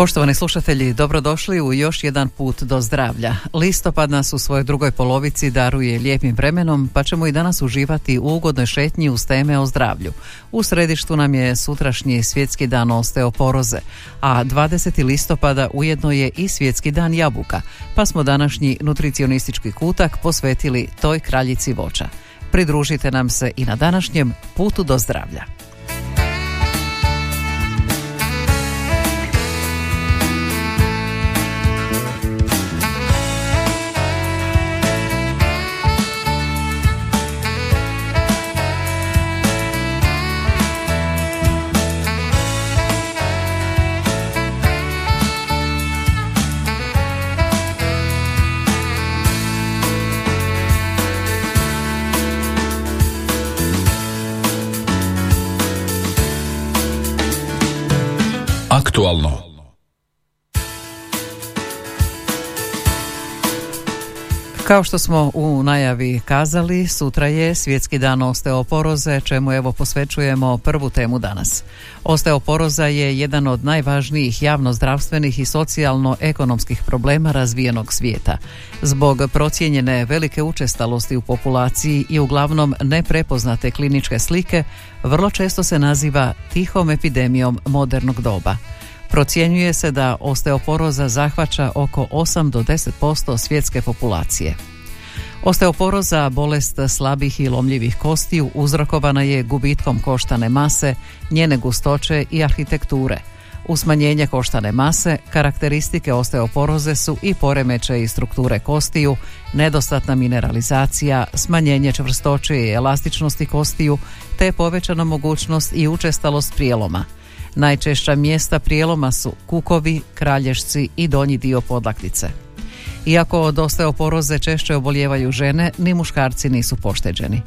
Poštovani slušatelji, dobrodošli u još jedan put do zdravlja. Listopad nas u svojoj drugoj polovici daruje lijepim vremenom, pa ćemo i danas uživati u ugodnoj šetnji uz teme o zdravlju. U središtu nam je sutrašnji svjetski dan osteoporoze, a 20. listopada ujedno je i svjetski dan jabuka, pa smo današnji nutricionistički kutak posvetili toj kraljici voća. Pridružite nam se i na današnjem putu do zdravlja. Kao što smo u najavi kazali, sutra je svjetski dan osteoporoze, čemu evo posvećujemo prvu temu danas. Osteoporoza je jedan od najvažnijih javnozdravstvenih i socijalno-ekonomskih problema razvijenog svijeta. Zbog procijenjene velike učestalosti u populaciji i uglavnom neprepoznate kliničke slike, vrlo često se naziva tihom epidemijom modernog doba. Procjenjuje se da osteoporoza zahvaća oko 8 do 10% svjetske populacije. Osteoporoza, bolest slabih i lomljivih kostiju, uzrokovana je gubitkom koštane mase, njene gustoće i arhitekture. U smanjenje koštane mase, karakteristike osteoporoze su i poremećaj strukture kostiju, nedostatna mineralizacija, smanjenje čvrstoće i elastičnosti kostiju, te povećana mogućnost i učestalost prijeloma – Najčešća mjesta prijeloma su kukovi, kralješci i donji dio podlaktice. Iako od osteoporoze češće oboljevaju žene, ni muškarci nisu pošteđeni.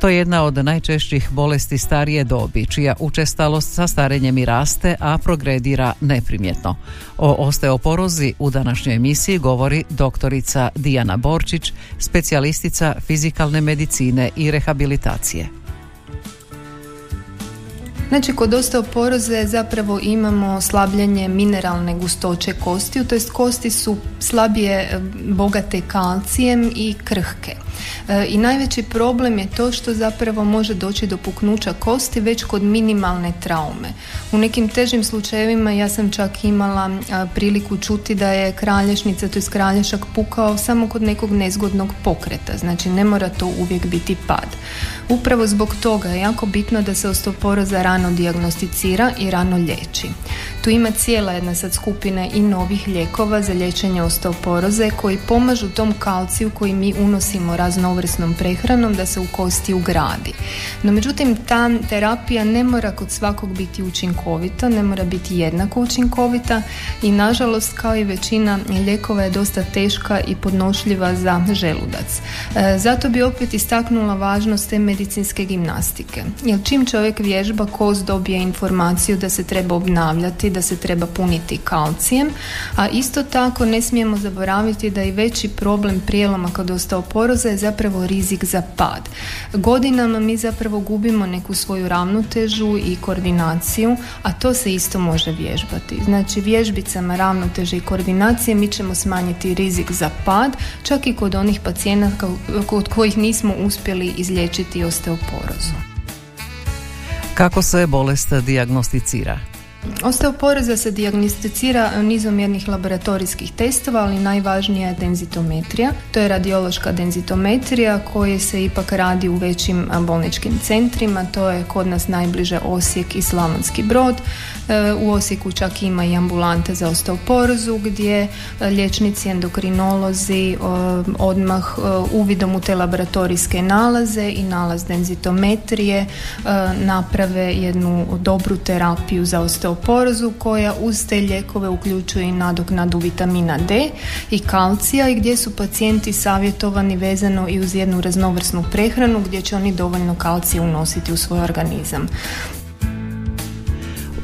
To je jedna od najčešćih bolesti starije dobi, čija učestalost sa starenjem i raste, a progredira neprimjetno. O osteoporozi u današnjoj emisiji govori doktorica Dijana Borčić, specijalistica fizikalne medicine i rehabilitacije. Znači, kod osteoporoze zapravo imamo slabljenje mineralne gustoće kostiju, to jest kosti su slabije e, bogate kalcijem i krhke. E, I najveći problem je to što zapravo može doći do puknuća kosti već kod minimalne traume. U nekim težim slučajevima ja sam čak imala priliku čuti da je kralješnica, to je kralješak pukao samo kod nekog nezgodnog pokreta, znači ne mora to uvijek biti pad. Upravo zbog toga je jako bitno da se osteoporoza rano dijagnosticira i rano liječi. Tu ima cijela jedna sad skupina i novih lijekova za liječenje osteoporoze koji pomažu tom kalciju koji mi unosimo raznovrsnom prehranom da se u kosti ugradi. No međutim, ta terapija ne mora kod svakog biti učinkovita, ne mora biti jednako učinkovita i nažalost kao i većina lijekova je dosta teška i podnošljiva za želudac. E, zato bi opet istaknula važnost te medicinske gimnastike. Jer čim čovjek vježba, kost dobije informaciju da se treba obnavljati, da se treba puniti kalcijem, a isto tako ne smijemo zaboraviti da i veći problem prijeloma kod osteoporoza je zapravo rizik za pad. Godinama mi zapravo gubimo neku svoju ravnotežu i koordinaciju, a to se isto može vježbati. Znači vježbicama ravnoteže i koordinacije mi ćemo smanjiti rizik za pad, čak i kod onih pacijenata kod kojih nismo uspjeli izliječiti osteoporozu. Kako se bolest dijagnosticira? Osteoporoza se dijagnosticira nizom jednih laboratorijskih testova, ali najvažnija je denzitometrija. To je radiološka denzitometrija koja se ipak radi u većim bolničkim centrima. To je kod nas najbliže Osijek i Slavonski brod. U Osijeku čak ima i ambulante za osteoporozu gdje liječnici endokrinolozi odmah uvidom u te laboratorijske nalaze i nalaz denzitometrije naprave jednu dobru terapiju za osteoporozu koja uz te lijekove uključuje i nadoknadu vitamina D i kalcija i gdje su pacijenti savjetovani vezano i uz jednu raznovrsnu prehranu gdje će oni dovoljno kalcija unositi u svoj organizam.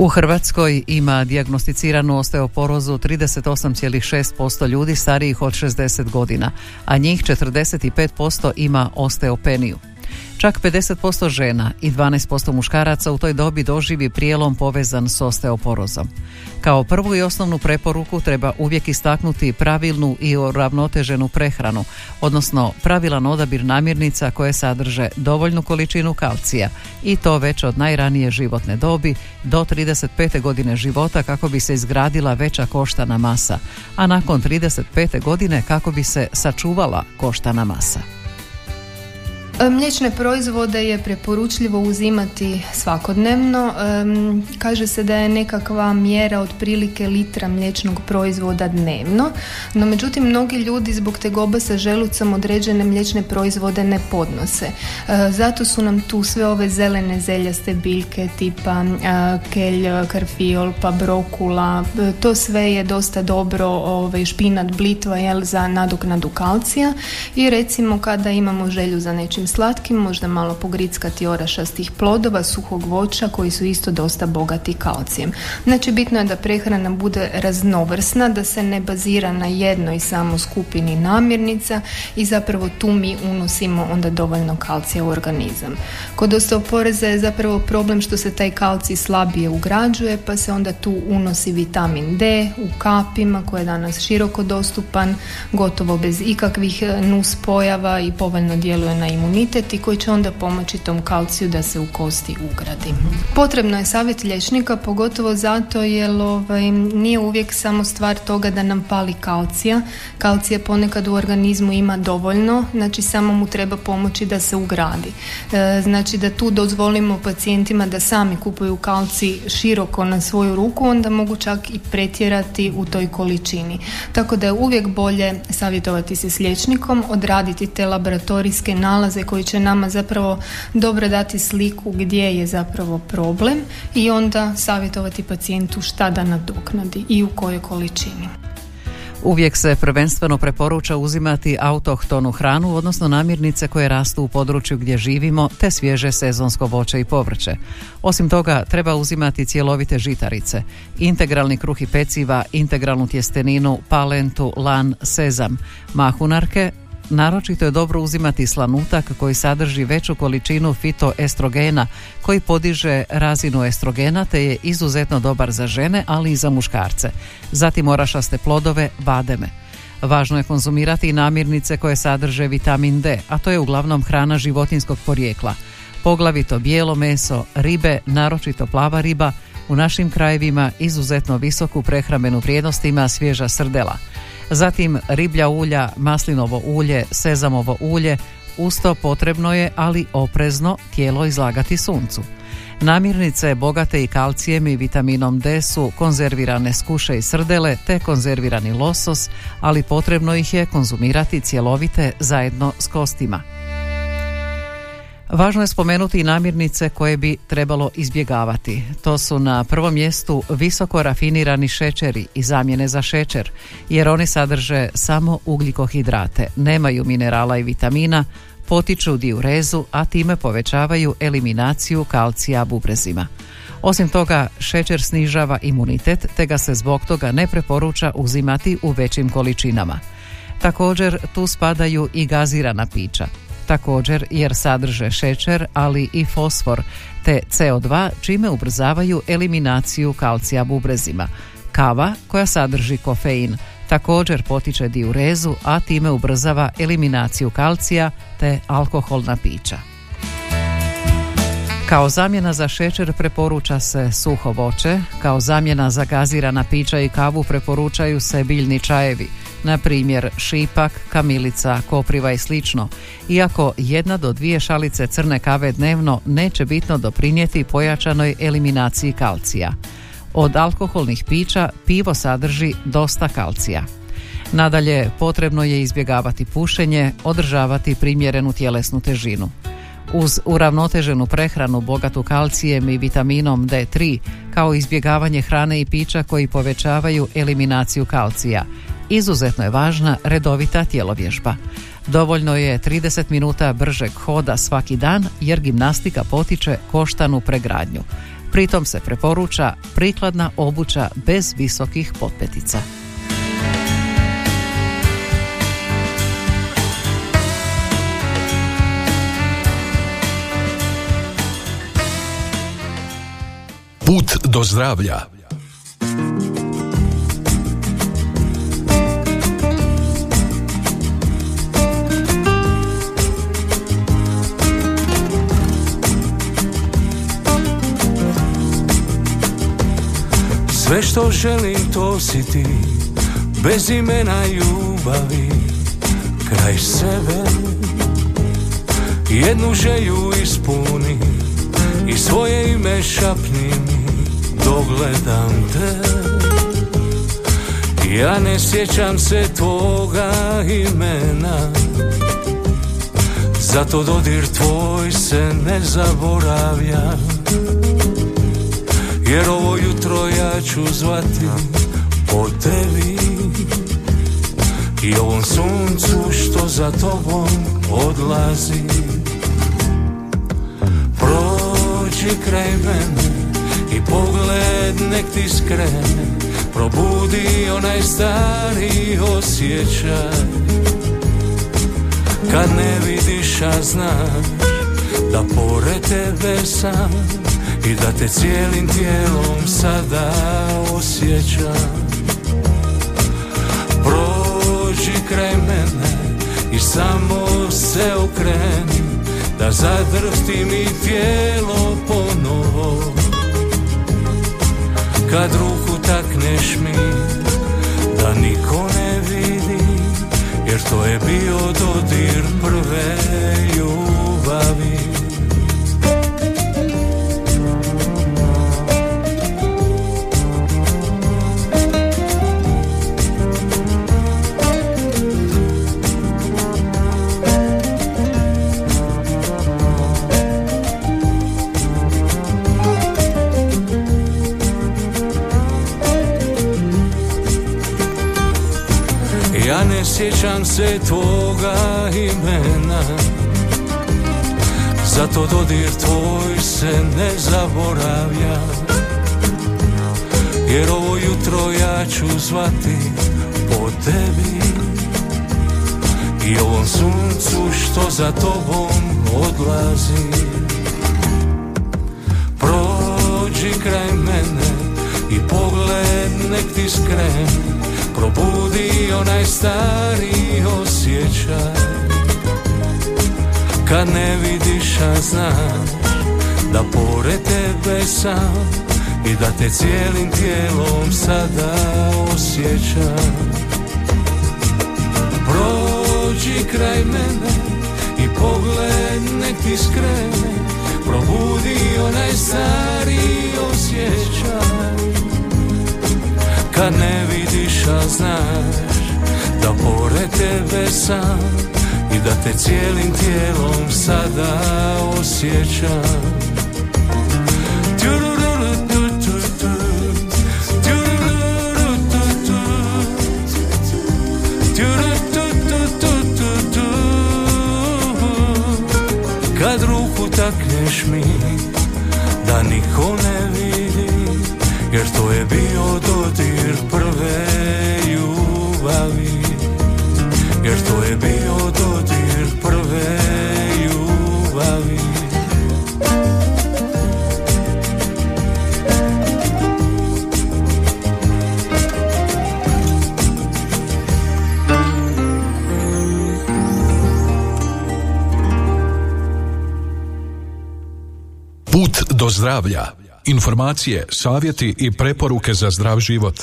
U Hrvatskoj ima dijagnosticiranu osteoporozu 38,6% ljudi starijih od 60 godina, a njih 45% ima osteopeniju. Čak 50% žena i 12% muškaraca u toj dobi doživi prijelom povezan s osteoporozom. Kao prvu i osnovnu preporuku treba uvijek istaknuti pravilnu i uravnoteženu prehranu, odnosno pravilan odabir namirnica koje sadrže dovoljnu količinu kalcija i to već od najranije životne dobi do 35. godine života kako bi se izgradila veća koštana masa, a nakon 35. godine kako bi se sačuvala koštana masa. E, mliječne proizvode je preporučljivo uzimati svakodnevno. Kaže se da je nekakva mjera otprilike litra mliječnog proizvoda dnevno, no međutim mnogi ljudi zbog tegoba sa želucom određene mliječne proizvode ne podnose. E, zato su nam tu sve ove zelene zeljaste biljke tipa e, kelj, karfiol, pa brokula. To sve je dosta dobro ovaj, špinat, blitva jel, za nadoknadu kalcija i recimo kada imamo želju za nečim slatkim, možda malo pogrickati orašastih plodova, suhog voća koji su isto dosta bogati kalcijem. Znači bitno je da prehrana bude raznovrsna, da se ne bazira na jednoj samo skupini namirnica i zapravo tu mi unosimo onda dovoljno kalcija u organizam. Kod osteoporeza je zapravo problem što se taj kalcij slabije ugrađuje pa se onda tu unosi vitamin D u kapima koji je danas široko dostupan, gotovo bez ikakvih nuspojava i povoljno djeluje na imunitet imunitet i koji će onda pomoći tom kalciju da se u kosti ugradi. Potrebno je savjet liječnika, pogotovo zato jer ovaj, nije uvijek samo stvar toga da nam pali kalcija. Kalcija ponekad u organizmu ima dovoljno, znači samo mu treba pomoći da se ugradi. E, znači da tu dozvolimo pacijentima da sami kupuju kalci široko na svoju ruku, onda mogu čak i pretjerati u toj količini. Tako da je uvijek bolje savjetovati se s liječnikom, odraditi te laboratorijske nalaze koji će nama zapravo dobro dati sliku gdje je zapravo problem i onda savjetovati pacijentu šta da nadoknadi i u kojoj količini. Uvijek se prvenstveno preporuča uzimati autohtonu hranu, odnosno namirnice koje rastu u području gdje živimo, te svježe sezonsko voće i povrće. Osim toga, treba uzimati cjelovite žitarice, integralni kruh i peciva, integralnu tjesteninu, palentu, lan, sezam, mahunarke, Naročito je dobro uzimati slanutak koji sadrži veću količinu fitoestrogena koji podiže razinu estrogena te je izuzetno dobar za žene, ali i za muškarce. Zatim orašaste plodove, bademe. Važno je konzumirati i namirnice koje sadrže vitamin D, a to je uglavnom hrana životinskog porijekla. Poglavito bijelo meso, ribe, naročito plava riba, u našim krajevima izuzetno visoku prehrambenu vrijednost ima svježa srdela – Zatim riblja ulja, maslinovo ulje, sezamovo ulje, usto potrebno je, ali oprezno, tijelo izlagati suncu. Namirnice bogate i kalcijem i vitaminom D su konzervirane skuše i srdele te konzervirani losos, ali potrebno ih je konzumirati cjelovite zajedno s kostima. Važno je spomenuti i namirnice koje bi trebalo izbjegavati. To su na prvom mjestu visoko rafinirani šećeri i zamjene za šećer, jer oni sadrže samo ugljikohidrate, nemaju minerala i vitamina, potiču diurezu, a time povećavaju eliminaciju kalcija bubrezima. Osim toga, šećer snižava imunitet, te ga se zbog toga ne preporuča uzimati u većim količinama. Također, tu spadaju i gazirana pića također jer sadrže šećer, ali i fosfor, te CO2, čime ubrzavaju eliminaciju kalcija bubrezima. Kava, koja sadrži kofein, također potiče diurezu, a time ubrzava eliminaciju kalcija te alkoholna pića. Kao zamjena za šećer preporuča se suho voće, kao zamjena za gazirana pića i kavu preporučaju se biljni čajevi, na primjer šipak, kamilica, kopriva i slično, iako jedna do dvije šalice crne kave dnevno neće bitno doprinijeti pojačanoj eliminaciji kalcija. Od alkoholnih pića pivo sadrži dosta kalcija. Nadalje, potrebno je izbjegavati pušenje, održavati primjerenu tjelesnu težinu. Uz uravnoteženu prehranu bogatu kalcijem i vitaminom D3, kao izbjegavanje hrane i pića koji povećavaju eliminaciju kalcija, izuzetno je važna redovita tjelovježba. Dovoljno je 30 minuta bržeg hoda svaki dan jer gimnastika potiče koštanu pregradnju. Pritom se preporuča prikladna obuća bez visokih potpetica. Put do zdravlja Sve što želim to si ti. Bez imena ljubavi Kraj sebe. Jednu želju ispuni I svoje ime šapni mi Dogledam te. Ja ne sjećam se tvoga imena Zato dodir tvoj se ne zaboravlja jer ovo jutro ja ću zvati po tebi. I ovom suncu što za tobom odlazi. Prođi kraj mene i pogled nek ti skrene. Probudi onaj stari osjećaj. Kad ne vidiš, a znaš da pored tebe sam i da te cijelim tijelom sada osjećam. Prođi kraj mene i samo se okreni Da zadrhti mi tijelo ponovo. Kad ruku takneš mi da niko ne vidi Jer to je bio dodir prve ljubavi sjećam se tvoga imena. Zato dodir tvoj se ne zaboravlja. Jer ovo jutro ja ću zvati po tebi. I ovom suncu što za tobom odlazi. Prođi kraj mene i pogled nek ti skreni probudi onaj stari osjećaj. Kad ne vidiš, a znaš da pored tebe sam I da te cijelim tijelom sada osjećam. Prođi kraj mene i pogled nek ti skrene Probudi onaj stari osjećaj Kad ne vidiš, a znaš Da pored tebe sam I da te cijelim tijelom sada osjećam. Kad ruku takneš mi Da niko ne vidi Jer to je bio dodir prve ljubavi. Jer to je bio dodir prve ljubavi. Put do zdravlja Informacije, savjeti i preporuke za zdrav život.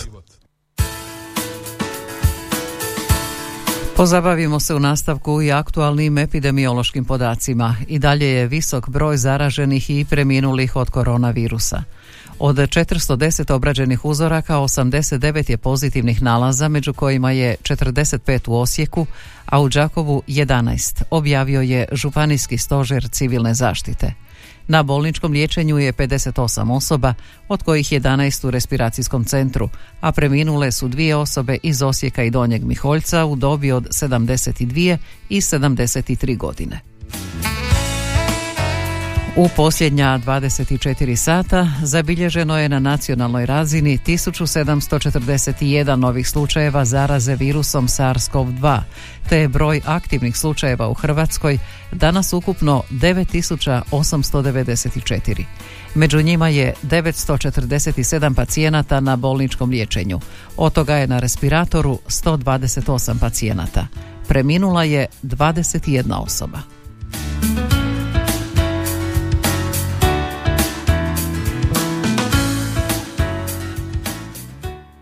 Pozabavimo se u nastavku i aktualnim epidemiološkim podacima. I dalje je visok broj zaraženih i preminulih od koronavirusa. Od 410 obrađenih uzoraka 89 je pozitivnih nalaza, među kojima je 45 u Osijeku, a u Đakovu 11, objavio je Županijski stožer civilne zaštite. Na bolničkom liječenju je 58 osoba, od kojih 11 u respiracijskom centru, a preminule su dvije osobe iz Osijeka i Donjeg Miholjca u dobi od 72 i 73 godine. U posljednja 24 sata zabilježeno je na nacionalnoj razini 1741 novih slučajeva zaraze virusom SARS-CoV-2, te je broj aktivnih slučajeva u Hrvatskoj danas ukupno 9894. Među njima je 947 pacijenata na bolničkom liječenju. Od toga je na respiratoru 128 pacijenata. Preminula je 21 osoba.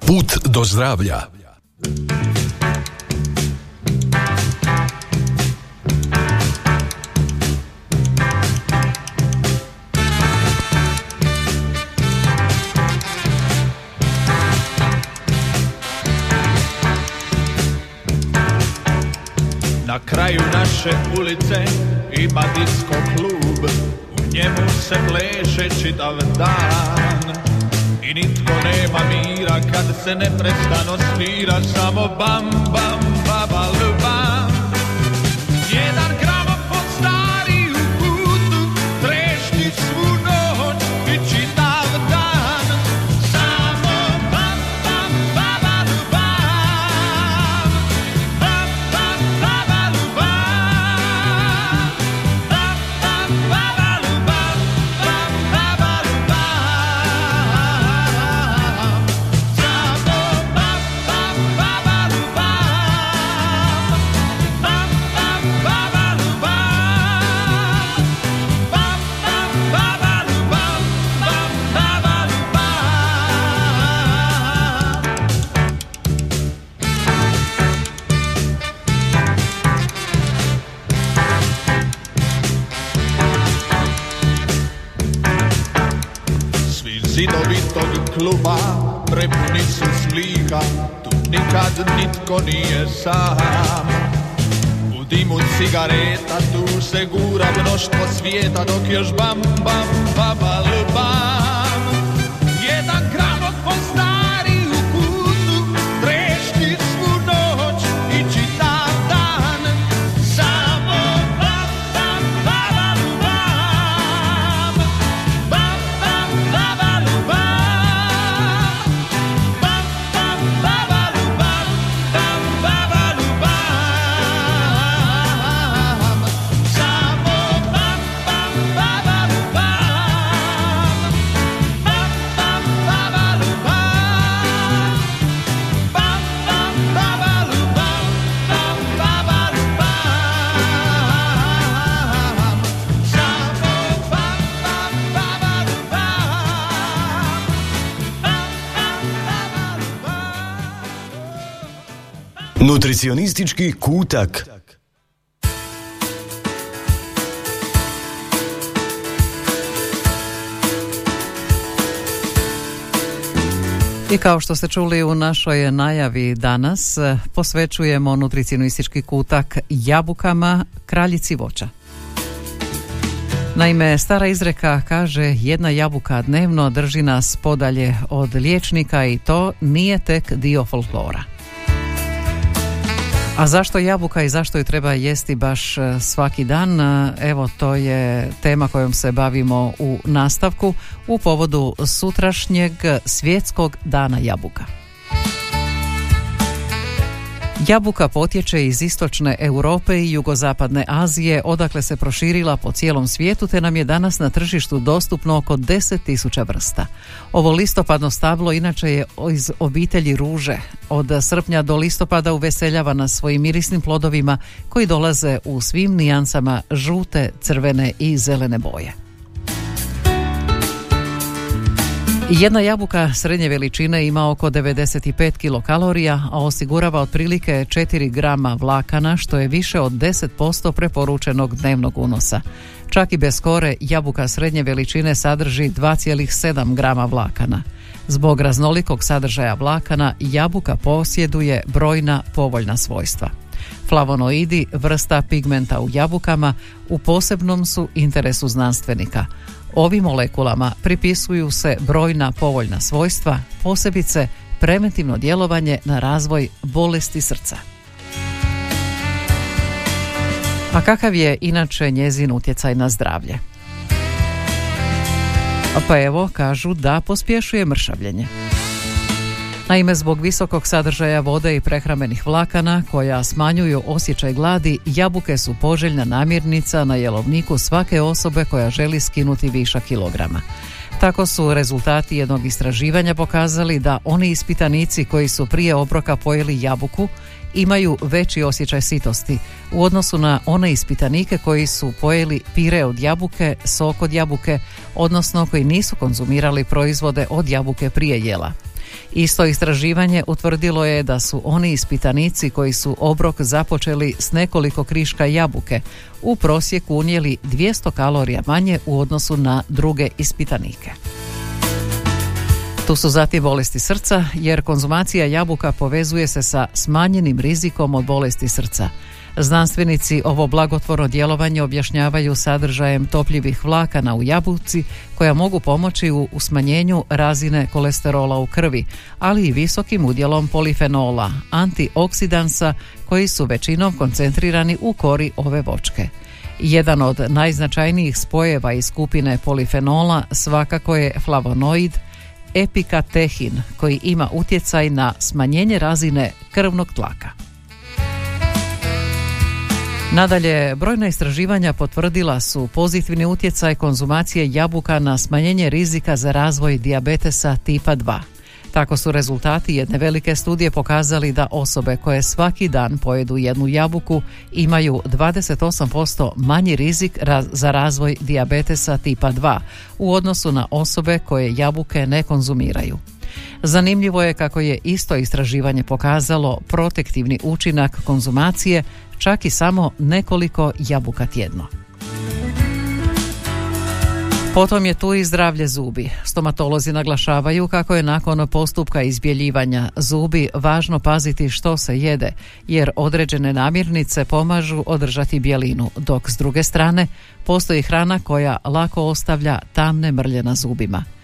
Put do zdravlja. Na kraju naše ulice ima disko klub U njemu se pleše čitav dan I nitko nema mira kad se neprestano svira Samo bam bam baba bam nitko nije sam. U dimu cigareta tu se gura mnoštvo svijeta Dok još bam bam babal Nutricionistički kutak. I kao što ste čuli u našoj najavi danas, posvećujemo nutricionistički kutak jabukama kraljici voća. Naime, stara izreka kaže jedna jabuka dnevno drži nas podalje od liječnika i to nije tek dio folklora. A zašto jabuka i zašto ju treba jesti baš e, svaki dan? E, Evo, to je tema kojom se bavimo u nastavku u povodu sutrašnjeg svjetskog dana jabuka. Jabuka potječe iz istočne Europe i jugozapadne Azije, odakle se proširila po cijelom svijetu, te nam je danas na tržištu dostupno oko 10.000 vrsta. Ovo listopadno stablo inače je iz obitelji ruže. Od srpnja do listopada uveseljava nas svojim mirisnim plodovima koji dolaze u svim nijansama žute, crvene i zelene boje. Jedna jabuka srednje veličine ima oko 95 kilokalorija, a osigurava otprilike 4 grama vlakana, što je više od 10% preporučenog dnevnog unosa. Čak i bez kore jabuka srednje veličine sadrži 2,7 grama vlakana. Zbog raznolikog sadržaja vlakana jabuka posjeduje brojna povoljna svojstva. Flavonoidi, vrsta pigmenta u jabukama, u posebnom su interesu znanstvenika. Ovim molekulama pripisuju se brojna povoljna svojstva, posebice preventivno djelovanje na razvoj bolesti srca. A kakav je inače njezin utjecaj na zdravlje? Pa evo, kažu da pospješuje mršavljenje. Naime, zbog visokog sadržaja vode i prehrambenih vlakana koja smanjuju osjećaj gladi, jabuke su poželjna namirnica na jelovniku svake osobe koja želi skinuti viša kilograma. Tako su rezultati jednog istraživanja pokazali da oni ispitanici koji su prije obroka pojeli jabuku imaju veći osjećaj sitosti u odnosu na one ispitanike koji su pojeli pire od jabuke, sok od jabuke, odnosno koji nisu konzumirali proizvode od jabuke prije jela. Isto istraživanje utvrdilo je da su oni ispitanici koji su obrok započeli s nekoliko kriška jabuke u prosjeku unijeli 200 kalorija manje u odnosu na druge ispitanike. Tu su zatim bolesti srca, jer konzumacija jabuka povezuje se sa smanjenim rizikom od bolesti srca. Znanstvenici ovo blagotvorno djelovanje objašnjavaju sadržajem topljivih vlakana u jabuci koja mogu pomoći u, u smanjenju razine kolesterola u krvi, ali i visokim udjelom polifenola, antioksidansa koji su većinom koncentrirani u kori ove vočke. Jedan od najznačajnijih spojeva iz skupine polifenola svakako je flavonoid epikatehin koji ima utjecaj na smanjenje razine krvnog tlaka. Nadalje, brojna istraživanja potvrdila su pozitivni utjecaj konzumacije jabuka na smanjenje rizika za razvoj dijabetesa tipa 2. Tako su rezultati jedne velike studije pokazali da osobe koje svaki dan pojedu jednu jabuku imaju 28% manji rizik za razvoj dijabetesa tipa 2 u odnosu na osobe koje jabuke ne konzumiraju. Zanimljivo je kako je isto istraživanje pokazalo protektivni učinak konzumacije čak i samo nekoliko jabuka tjedno. Potom je tu i zdravlje zubi. Stomatolozi naglašavaju kako je nakon postupka izbjeljivanja zubi važno paziti što se jede, jer određene namirnice pomažu održati bjelinu, dok s druge strane postoji hrana koja lako ostavlja tamne mrlje na zubima.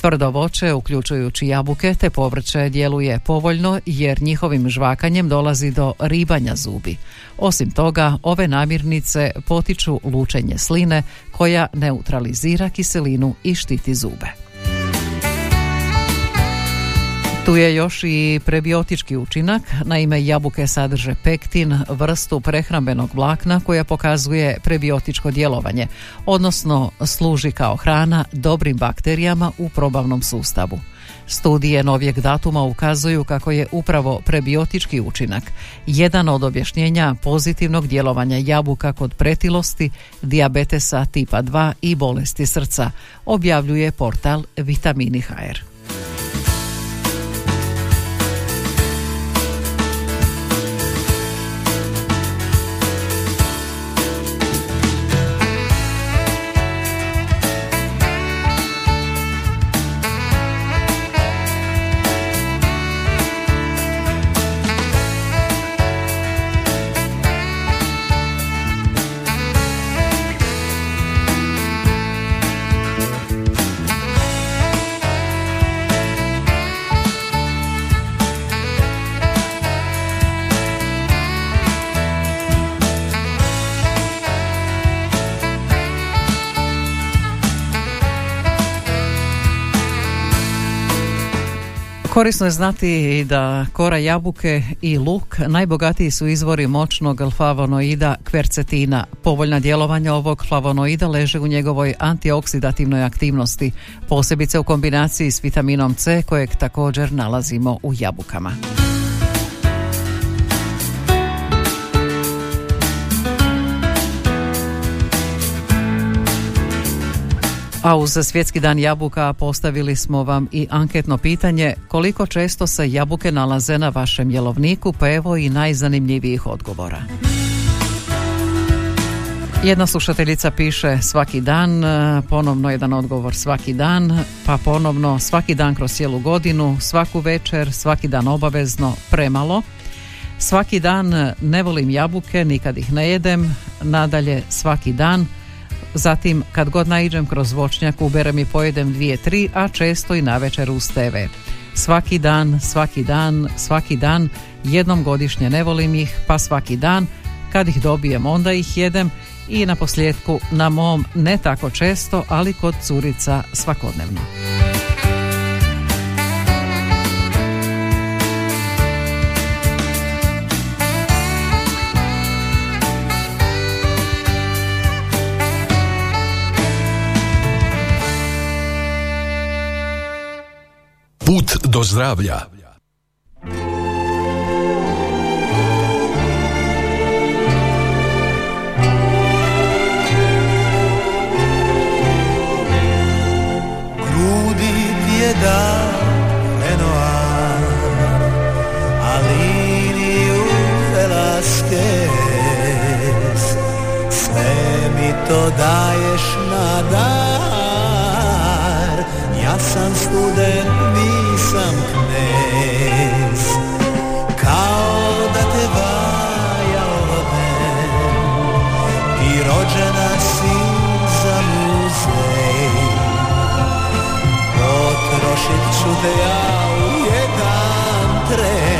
Tvrdo voće, uključujući jabuke te povrće, djeluje povoljno jer njihovim žvakanjem dolazi do ribanja zubi. Osim toga, ove namirnice potiču lučenje sline koja neutralizira kiselinu i štiti zube. Tu je još i prebiotički učinak, naime jabuke sadrže pektin, vrstu prehrambenog vlakna koja pokazuje prebiotičko djelovanje, odnosno služi kao hrana dobrim bakterijama u probavnom sustavu. Studije novijeg datuma ukazuju kako je upravo prebiotički učinak jedan od objašnjenja pozitivnog djelovanja jabuka kod pretilosti, dijabetesa tipa 2 i bolesti srca, objavljuje portal Vitamini HR. Korisno je znati da kora jabuke i luk najbogatiji su izvori moćnog flavonoida kvercetina. Povoljna djelovanja ovog flavonoida leže u njegovoj antioksidativnoj aktivnosti, posebice u kombinaciji s vitaminom C kojeg također nalazimo u jabukama. A uz svjetski dan jabuka postavili smo vam i anketno pitanje koliko često se jabuke nalaze na vašem jelovniku, pa evo i najzanimljivijih odgovora. Jedna slušateljica piše svaki dan, ponovno jedan odgovor svaki dan, pa ponovno svaki dan kroz cijelu godinu, svaku večer, svaki dan obavezno, premalo. Svaki dan ne volim jabuke, nikad ih ne jedem, nadalje svaki dan, zatim kad god naiđem kroz voćnjak uberem i pojedem dvije, tri, a često i navečer uz TV. Svaki dan, svaki dan, svaki dan, jednom godišnje ne volim ih, pa svaki dan, kad ih dobijem onda ih jedem i na posljedku na mom ne tako često, ali kod curica svakodnevno. Put do zdravlja. Grudi ti je dan Lenoir A liniju Velasquez Sve mi to daješ na dar Ja sam student, nisam knez Kao da te vajao odem Ti rođena si za muzej. Potrošit ću te ja u jedan tren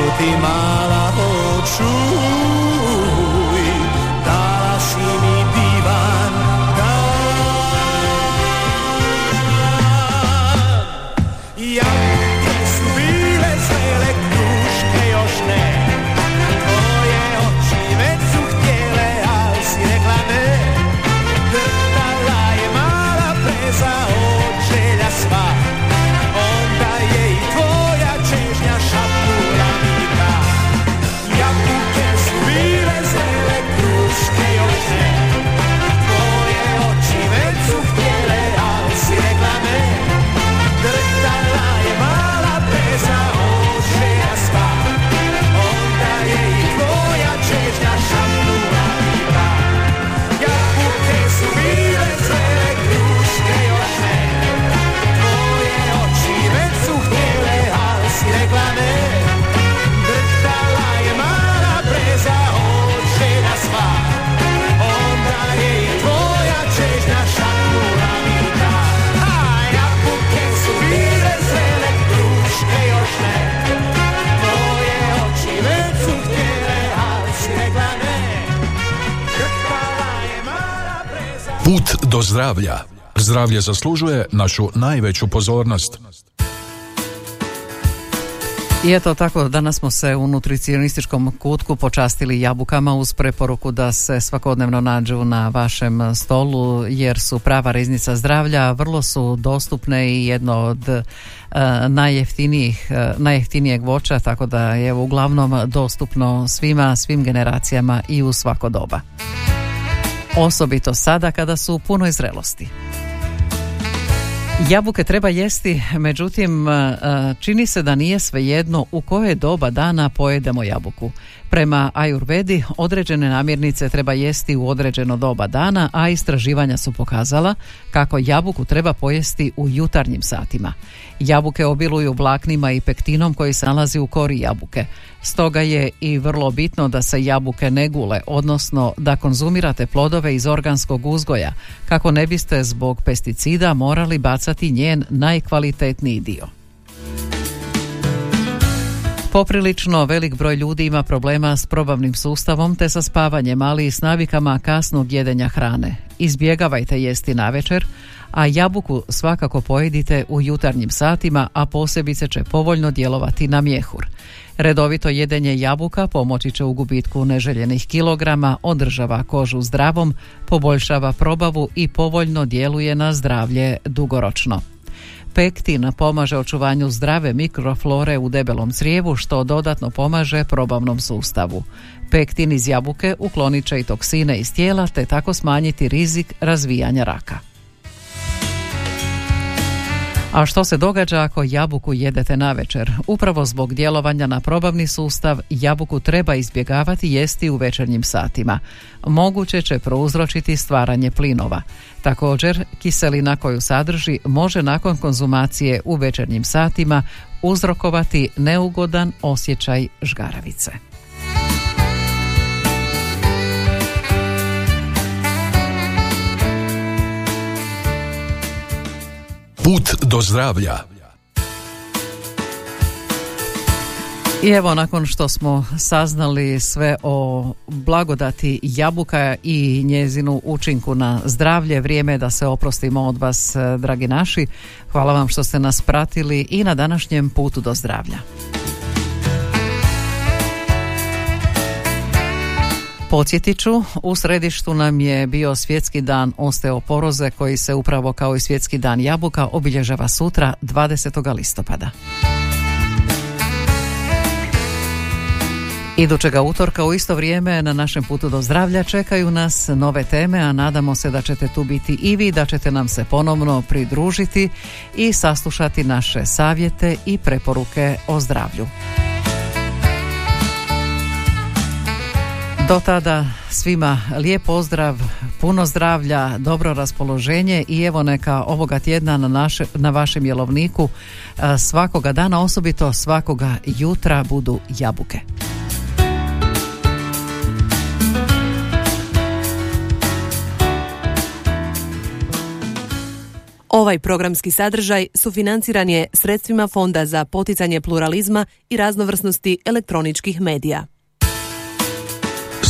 Reći ću ti mala očuj Put do zdravlja. Zdravlje zaslužuje našu najveću pozornost. I eto tako, danas smo se u nutricionističkom kutku počastili jabukama uz preporuku da se svakodnevno nađu na vašem stolu jer su prava riznica zdravlja, vrlo su dostupne i jedno od uh, najjeftinijih, uh, najjeftinijeg voća, tako da je uglavnom dostupno svima, svim generacijama i u svako doba. Osobito sada kada su u punoj zrelosti. Jabuke treba jesti, međutim čini se da nije svejedno u koje doba dana pojedemo jabuku. Prema Ajurvedi određene namirnice treba jesti u određeno doba dana, a istraživanja su pokazala kako jabuku treba pojesti u jutarnjim satima. Jabuke obiluju vlaknima i pektinom koji se nalazi u kori jabuke. Stoga je i vrlo bitno da se jabuke ne gule, odnosno da konzumirate plodove iz organskog uzgoja, kako ne biste zbog pesticida morali bacati njen najkvalitetniji dio. Poprilično velik broj ljudi ima problema s probavnim sustavom te sa spavanjem, ali i s navikama kasnog jedenja hrane. Izbjegavajte jesti navečer, a jabuku svakako pojedite u jutarnjim satima, a posebice će povoljno djelovati na mjehur. Redovito jedenje jabuka pomoći će u gubitku neželjenih kilograma, održava kožu zdravom, poboljšava probavu i povoljno djeluje na zdravlje dugoročno. Pektin pomaže očuvanju zdrave mikroflore u debelom crijevu što dodatno pomaže probavnom sustavu. Pektin iz jabuke uklonit će i toksine iz tijela te tako smanjiti rizik razvijanja raka. A što se događa ako jabuku jedete na večer? Upravo zbog djelovanja na probavni sustav jabuku treba izbjegavati jesti u večernjim satima. Moguće će prouzročiti stvaranje plinova. Također, kiselina koju sadrži može nakon konzumacije u večernjim satima uzrokovati neugodan osjećaj žgaravice. Put do zdravlja. I evo nakon što smo saznali sve o blagodati jabuka i njezinu učinku na zdravlje, vrijeme je da se oprostimo od vas, dragi naši. Hvala vam što ste nas pratili i na današnjem putu do zdravlja. Podsjetit ću, u središtu nam je bio svjetski dan osteoporoze koji se upravo kao i svjetski dan jabuka obilježava sutra 20. listopada. Idućega utorka u isto vrijeme na našem putu do zdravlja čekaju nas nove teme, a nadamo se da ćete tu biti i vi, da ćete nam se ponovno pridružiti i saslušati naše savjete i preporuke o zdravlju. Do tada svima lijep pozdrav, puno zdravlja, dobro raspoloženje i evo neka ovoga tjedna na, naše, na vašem jelovniku svakoga dana, osobito svakoga jutra budu jabuke. Ovaj programski sadržaj sufinanciran je sredstvima Fonda za poticanje pluralizma i raznovrsnosti elektroničkih medija.